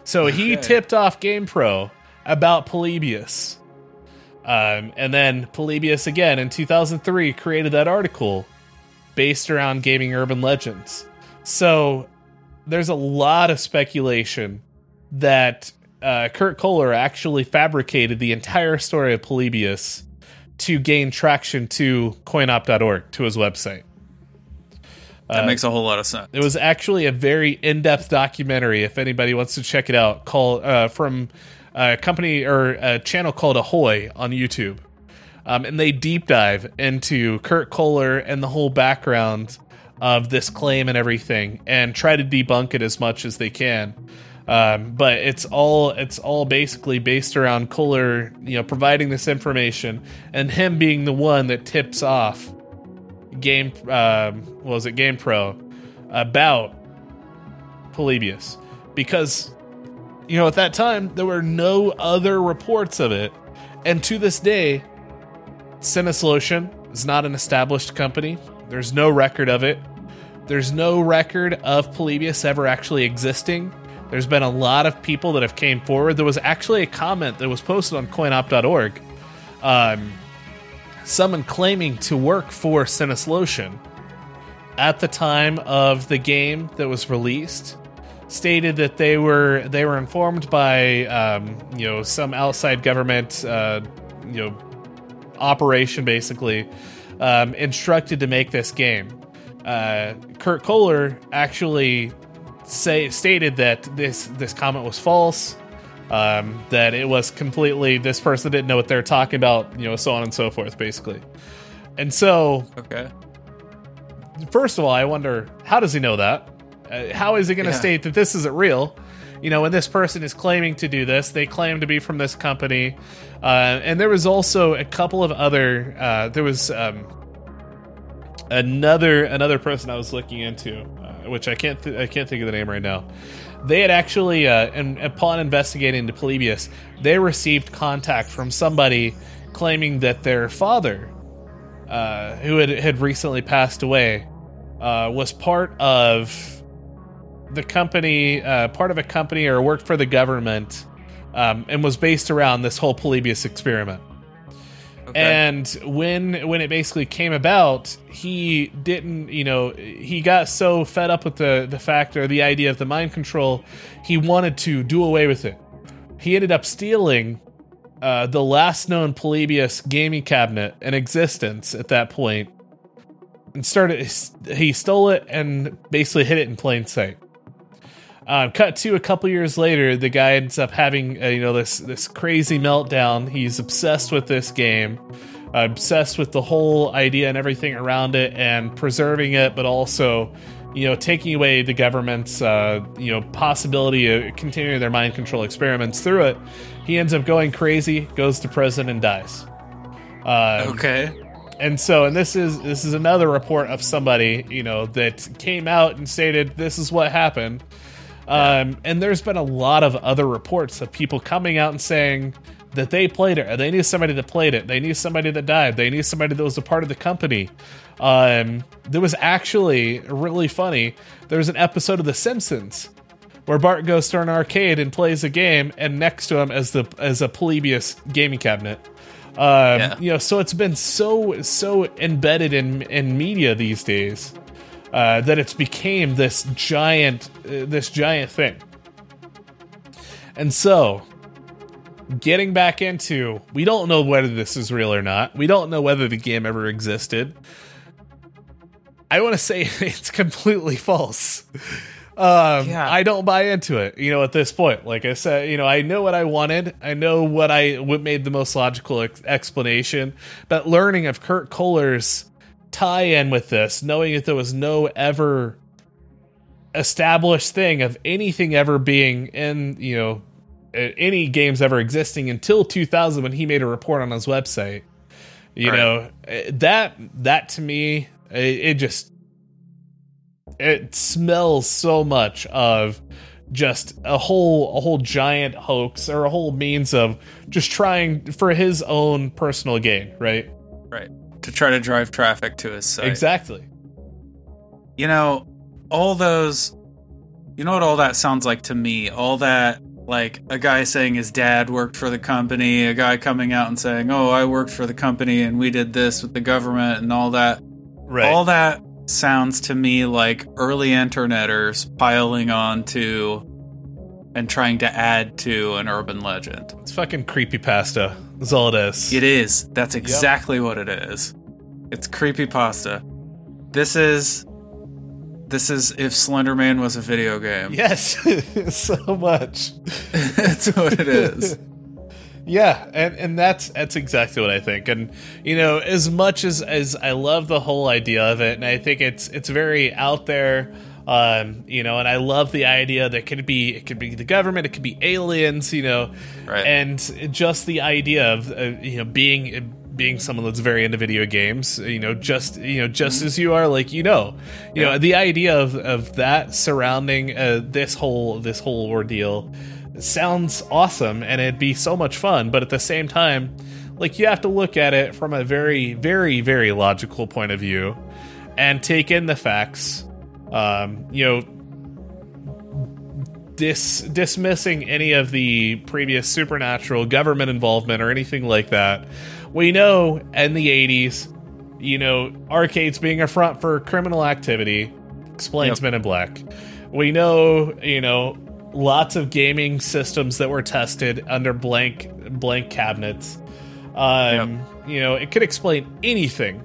So he Okay. tipped off GamePro about Polybius. Um, and then Polybius again in 2003 created that article based around gaming urban legends. So there's a lot of speculation that uh, Kurt Koller actually fabricated the entire story of Polybius to gain traction to coinop.org, to his website. That Uh, makes a whole lot of sense. It was actually a very in-depth documentary. If anybody wants to check it out, call uh, from a company or a channel called Ahoy on YouTube, um, and they deep dive into Kurt Koller and the whole background of this claim and everything, and try to debunk it as much as they can. Um, but it's all it's all basically based around Koller, you know, providing this information and him being the one that tips off game um, what was it game pro about polybius. Because you know at that time there were no other reports of it. And to this day Sinneslöschen is not an established company. There's no record of it. There's no record of polybius ever actually existing. There's been a lot of people that have came forward. There was actually a comment that was posted on coinop.org um, someone claiming to work for Sinneslöschen at the time of the game that was released stated that they were they were informed by um, you know some outside government uh, you know operation basically um, instructed to make this game. Uh, Kurt Koller actually say stated that this this comment was false um, that it was completely this person didn't know what they're talking about, you know, so on and so forth, basically. And so, Okay. first of all, I wonder how does he know that? Uh, how is he going to Yeah. state that this isn't real? You know, when this person is claiming to do this, they claim to be from this company, uh, and there was also a couple of other. Uh, there was um, another another person I was looking into, uh, which I can't th- I can't think of the name right now. They had actually, uh, and upon investigating into Polybius, they received contact from somebody claiming that their father, uh, who had had recently passed away, uh, was part of the company, uh, part of a company or worked for the government, um, and was based around this whole Polybius experiment. And when when it basically came about, he didn't, you know, he got so fed up with the the fact or the idea of the mind control, he wanted to do away with it. He ended up stealing uh, the last known Polybius gaming cabinet in existence at that point, and started. He stole it and basically hid it in plain sight. Uh, cut to a couple years later, the guy ends up having uh, you know this this crazy meltdown. He's obsessed with this game, uh, obsessed with the whole idea and everything around it, and preserving it, but also you know taking away the government's uh, you know possibility of continuing their mind control experiments through it. He ends up going crazy, goes to prison, and dies. Um, okay. and so and this is this is another report of somebody you know that came out and stated this is what happened um, and there's been a lot of other reports of people coming out and saying that they played it or they knew somebody that played it they knew somebody that died they knew somebody that was a part of the company um, there was actually really funny there was an episode of the simpsons where Bart goes to an arcade and plays a game, and next to him as the as a Polybius gaming cabinet. Um, Yeah. You know, so it's been so so embedded in in media these days uh, that it's became this giant uh, this giant thing. And so, getting back into, we don't know whether this is real or not. We don't know whether the game ever existed. I want to say it's completely false. Um, Yeah. I don't buy into it. You know, at this point, like I said, you know, I know what I wanted. I know what I what made the most logical ex- explanation. But learning of Kurt Koller's tie-in with this, knowing that there was no ever established thing of anything ever being in, you know, any games ever existing until 2000 when he made a report on his website. You Right. know, eh, that that to me it, it just it smells so much of just a whole a whole giant hoax or a whole means of just trying for his own personal gain, right? Right. To try to drive traffic to his site. Exactly. You know, all those. You know what all that sounds like to me? All that, like a guy saying his dad worked for the company, a guy coming out and saying, oh, I worked for the company and we did this with the government and all that. Right. All that sounds to me like early interneters piling on to and trying to add to an urban legend. it's fucking creepy pasta. That's all it is. It is. That's exactly what it is. It's creepy pasta. This is This is if Slenderman was a video game. Yes, so much. That's what it is. Yeah, and and that's that's exactly what I think. And you know, as much as as I love the whole idea of it, and I think it's it's very out there. Um, you know, and I love the idea that it could be it could be the government, it could be aliens, you know, Right. and just the idea of uh, you know being being someone that's very into video games, you know, just you know, just as you are, like you know, you know, the idea of of that surrounding uh, this whole this whole ordeal sounds awesome, and it'd be so much fun. But at the same time, like you have to look at it from a very, very, very logical point of view, and take in the facts. Um, you know, dis- dismissing any of the previous supernatural government involvement or anything like that. We know in the 80s, you know, arcades being a front for criminal activity explains Yep. Men in Black. We know, you know, lots of gaming systems that were tested under blank blank cabinets. Um, you know, it could explain anything.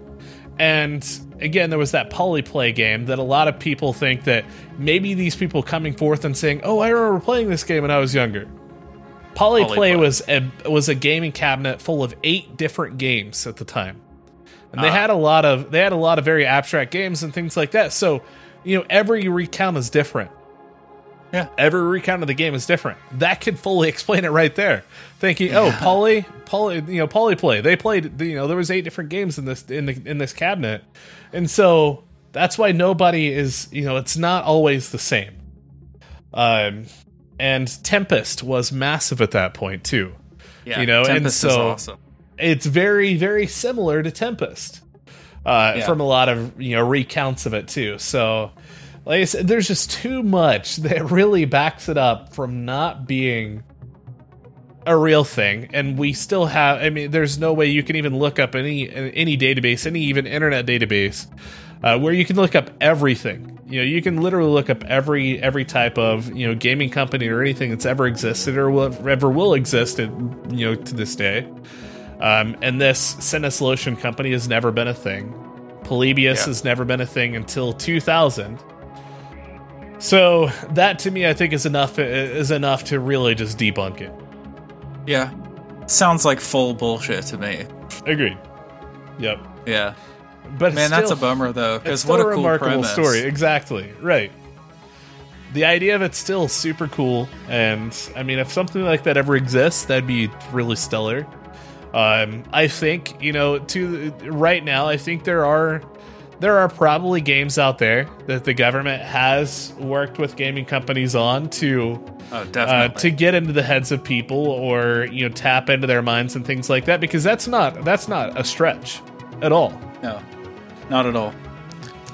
And again, there was that polyplay game that a lot of people think that maybe these people coming forth and saying, "Oh, I remember playing this game when I was younger." Polyplay, Polyplay. was a was a gaming cabinet full of eight different games at the time, and they Ah. had a lot of they had a lot of very abstract games and things like that. So, you know, every recount is different. Yeah. Every recount of the game is different. That could fully explain it right there. Thinking, oh, poly, poly, you know, polyplay. They played, you know, there was eight different games in this in the in this cabinet, and so that's why nobody is, you know, it's not always the same. Um, and Tempest was massive at that point too. Yeah, You know, and Tempest is so- awesome. It's very very similar to Tempest. Uh, Yeah. from a lot of you know recounts of it too. So, like I said, there's just too much that really backs it up from not being a real thing. And we still have. I mean, there's no way you can even look up any any database, any even internet database, uh, where you can look up everything. You know, you can literally look up every every type of you know gaming company or anything that's ever existed or will, ever will exist, in, you know, to this day. Um, and this Sinneslöschen company has never been a thing. Polybius Yeah. has never been a thing until 2000. So that to me, I think is enough is enough to really just debunk it. Yeah, sounds like full bullshit to me. Agreed. Yep. Yeah, But man, that's a bummer though. Because what a a cool remarkable premise. story. Exactly. Right. The idea of it's still super cool, and I mean, if something like that ever exists, that'd be really stellar. Um, I think you know, to right now, I think there are there are probably games out there that the government has worked with gaming companies on to Oh, uh, to get into the heads of people or you know tap into their minds and things like that because that's not that's not a stretch at all. No, not at all.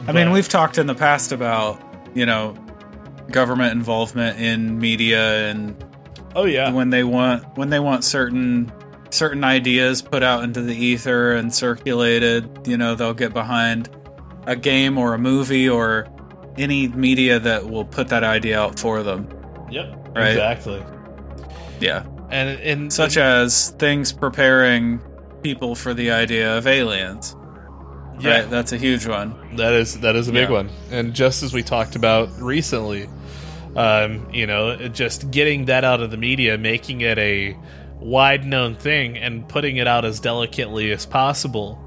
I mean, we've talked in the past about, you know, government involvement in media and Oh yeah, when they want when they want certain certain ideas put out into the ether and circulated, you know, they'll get behind a game or a movie or any media that will put that idea out for them. Yep. Right. Exactly. Yeah. And in Such as things preparing people for the idea of aliens. Yeah, Right? That's a huge one. that is that is a big Yeah. one. And just as we talked about recently, um, you know, just getting that out of the media, making it a wide known thing, and putting it out as delicately as possible.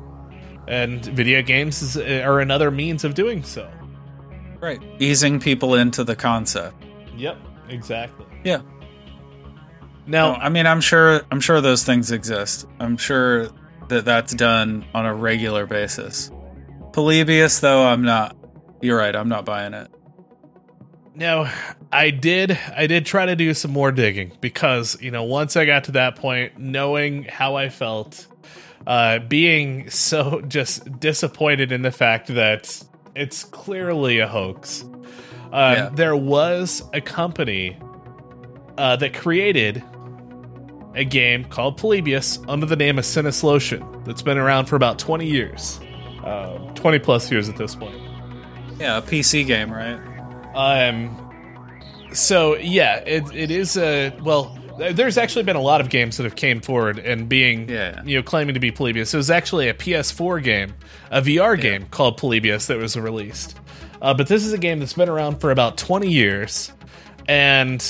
And video games is, are another means of doing so. Right. Easing people into the concept. Yep. Exactly. Yeah. Now, No, I mean, I'm sure. I'm sure those things exist. I'm sure that that's done on a regular basis. Polybius, though, I'm not. You're right. I'm not buying it. Now, I did I did try to do some more digging because, you know, once I got to that point, knowing how I felt, uh being so just disappointed in the fact that it's clearly a hoax. Um, Yeah. there was a company uh, that created a game called Polybius under the name of Sinneslöschen that's been around for about 20 years. Uh, 20 plus years at this point. Yeah, a PC game, right? Um. So yeah, it it is a well. there's actually been a lot of games that have came forward and being Yeah. you know claiming to be Polybius. It was actually a PS4 game, a VR game called Polybius that was released. Uh, but this is a game that's been around for about 20 years, and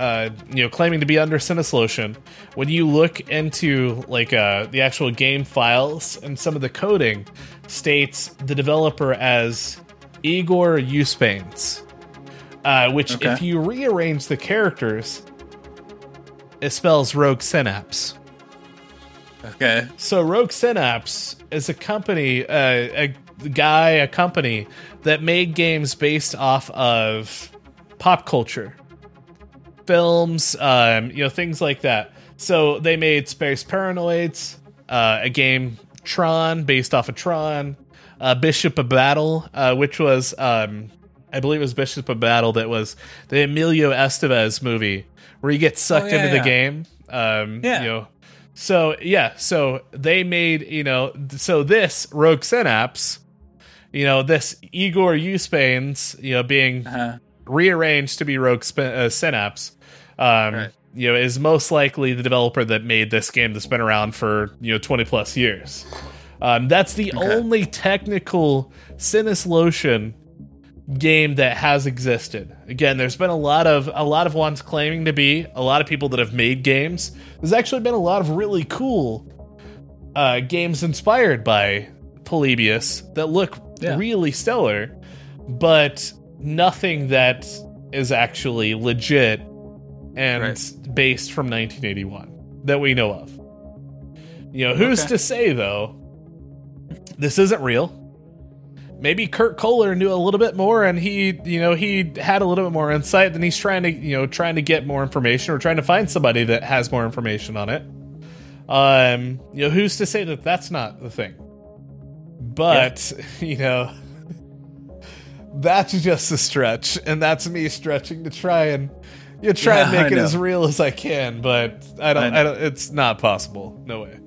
uh, you know claiming to be under Sinneslöschen. When you look into like uh, the actual game files and some of the coding, states the developer as Igor Uspains. Uh, which, Okay. if you rearrange the characters, it spells Rogue Synapse. Okay. So Rogue Synapse is a company, uh, a guy, a company that made games based off of pop culture, films, um, you know, things like that. So they made Space Paranoids, uh, a game Tron based off of Tron, uh, Bishop of Battle, uh, which was, um, I believe it was Bishop of Battle that was the Emilio Estevez movie where you get sucked Oh, yeah, into the game. Um, Yeah. You know, so yeah, so they made you know, so this Rogue Synapse, you know, this Igor Uspains, you know, being Uh, rearranged to be Rogue Sp- uh, Synapse, um, Right. you know, is most likely the developer that made this game that's been around for you know twenty plus years. Um, that's the Okay. only technical Sinneslöschen game that has existed. Again, there's been a lot of a lot of ones claiming to be a lot of people that have made games. There's actually been a lot of really cool uh, games inspired by Polybius that look Yeah. really stellar, but nothing that is actually legit and Right. based from 1981 that we know of. You know, who's Okay. to say though? This isn't real. Maybe Kurt Koller knew a little bit more, and he, you know, he had a little bit more insight. Then he's trying to, you know, trying to get more information or trying to find somebody that has more information on it. Um, you know, who's to say that that's not the thing? But you know, that's just a stretch, and that's me stretching to try and you try and make I it know. as real as I can. But I don't, I I, don't. It's not possible. No way.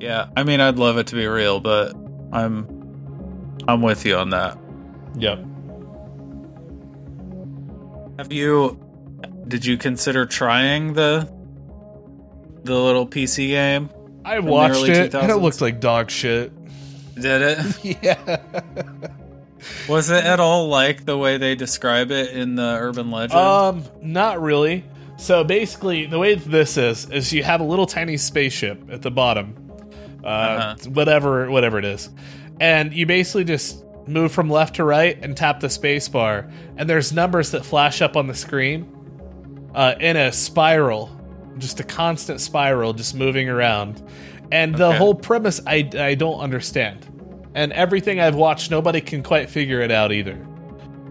yeah. I mean, I'd love it to be real, but I'm I'm with you on that. Yep. Have you did you consider trying the the little PC game? I watched it, and it 2000s? looked like dog shit. Did it? Yeah. Was it at all like the way they describe it in the urban legend? Um, not really. So basically, the way this is is you have a little tiny spaceship at the bottom, uh, Uh-huh. whatever whatever it is, and you basically just move from left to right and tap the space bar, and there's numbers that flash up on the screen, uh, in a spiral, just a constant spiral, just moving around, and the Okay. whole premise I I don't understand, and everything I've watched, nobody can quite figure it out either.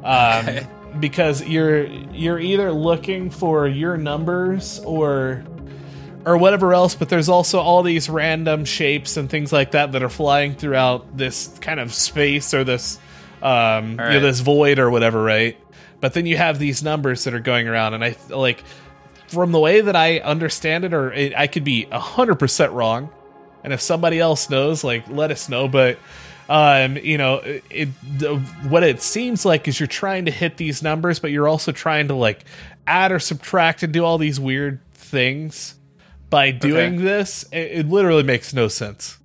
Um, because you're you're either looking for your numbers or or whatever else, but there's also all these random shapes and things like that that are flying throughout this kind of space or this um you know, this void or whatever, right? But then you have these numbers that are going around, and I like from the way that I understand it, or it, I could be hundred percent wrong. And if somebody else knows, like let us know. But um, you know, it, the, what it seems like is you're trying to hit these numbers, but you're also trying to like add or subtract and do all these weird things by doing Okay. this. It, it literally makes no sense,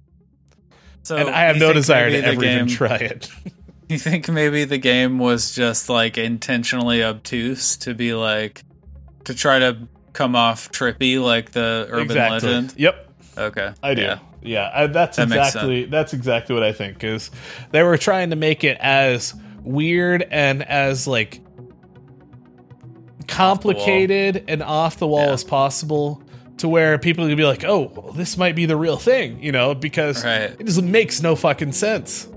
so and I have no desire to ever even try it. You think maybe the game was just like intentionally obtuse to be like to try to come off trippy like the urban exactly. legend? Yep. Okay. I do. Yeah. Yeah, I, that's That exactly that's exactly what I think is they were trying to make it as weird and as like complicated and off the wall Yeah. as possible to where people could be like, "Oh, well, this might be the real thing," you know, because Right. it just makes no fucking sense.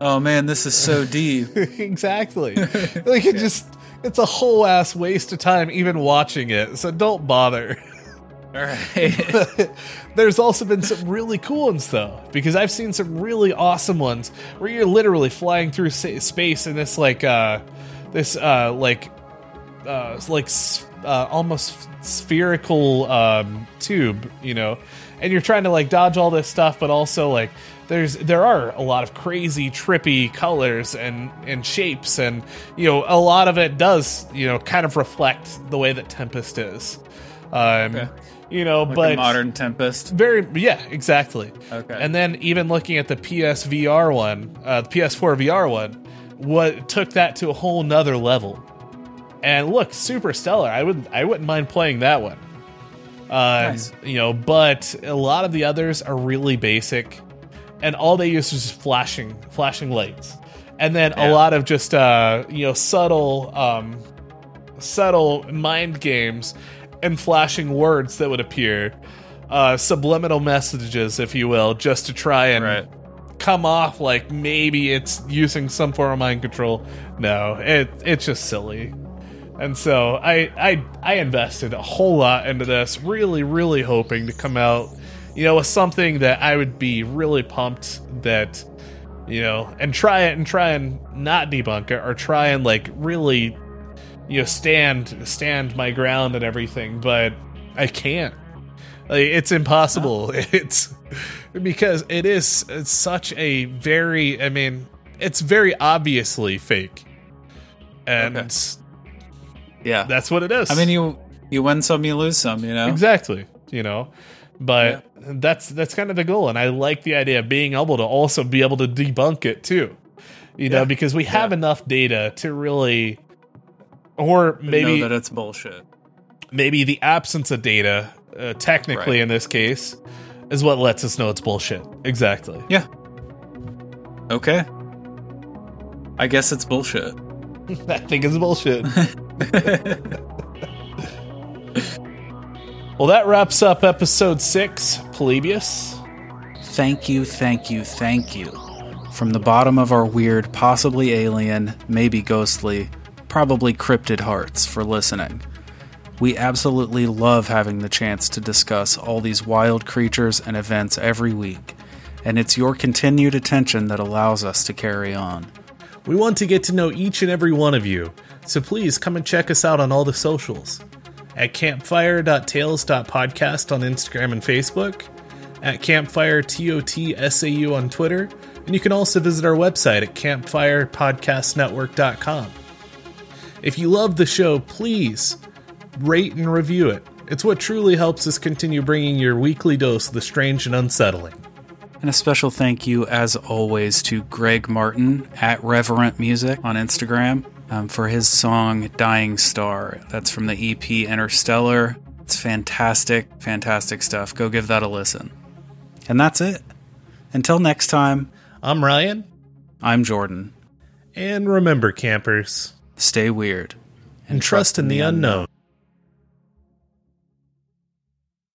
Oh man, this is so deep. exactly. like it just it's a whole ass waste of time even watching it. So don't bother. All right. There's also been some really cool ones though, because I've seen some really awesome ones where you're literally flying through space in this like uh this uh like uh like uh, almost spherical um tube, you know, and you're trying to like dodge all this stuff, but also like there's there are a lot of crazy trippy colors and and shapes and you know a lot of it does you know kind of reflect the way that Tempest is Um, Okay. You know, Like but modern Tempest. very yeah, exactly. Okay. And then even looking at the PSVR one, uh, the PS4 VR one, what took that to a whole nother level. And look, super stellar. I would I wouldn't mind playing that one. Uh, Nice. You know, but a lot of the others are really basic, and all they use is just flashing flashing lights, and then a lot of just uh, you know subtle um, subtle mind games and flashing words that would appear, uh, subliminal messages, if you will, just to try and Right. come off like maybe it's using some form of mind control. No, it it's just silly. And so I I I invested a whole lot into this, really really hoping to come out, you know, with something that I would be really pumped that you know, and try it and try and not debunk it or try and like really you know stand stand my ground and everything, but I can't. Like, it's impossible. It's because it is it's such a very I mean, it's very obviously fake. And Okay. Yeah. that's what it is. I mean, you you win some, you lose some. You know. exactly, you know. But that's that's kind of the goal and I like the idea of being able to also be able to debunk it too. You know, because we have enough data to really or maybe know that it's bullshit. maybe the absence of data, uh, technically Right. in this case, is what lets us know it's bullshit. Exactly. Yeah. Okay. I guess it's bullshit. I think it's bullshit. well, that wraps up episode six, Polybius. Thank you, thank you, thank you. From the bottom of our weird, possibly alien, maybe ghostly, probably cryptid hearts for listening. We absolutely love having the chance to discuss all these wild creatures and events every week, and it's your continued attention that allows us to carry on. We want to get to know each and every one of you, so please come and check us out on all the socials at campfire.tales.podcast on Instagram and Facebook, at campfire TOTSAU on Twitter, and you can also visit our website at campfirepodcastnetwork.com. If you love the show, please rate and review it. It's what truly helps us continue bringing your weekly dose of the strange and unsettling. And a special thank you, as always, to Greg Martin at Reverent Music on Instagram um, for his song Dying Star. That's from the EP Interstellar. It's fantastic, fantastic stuff. Go give that a listen. And that's it. Until next time, I'm Ryan, I'm Jordan. and remember, campers, Stay weird and trust in the unknown.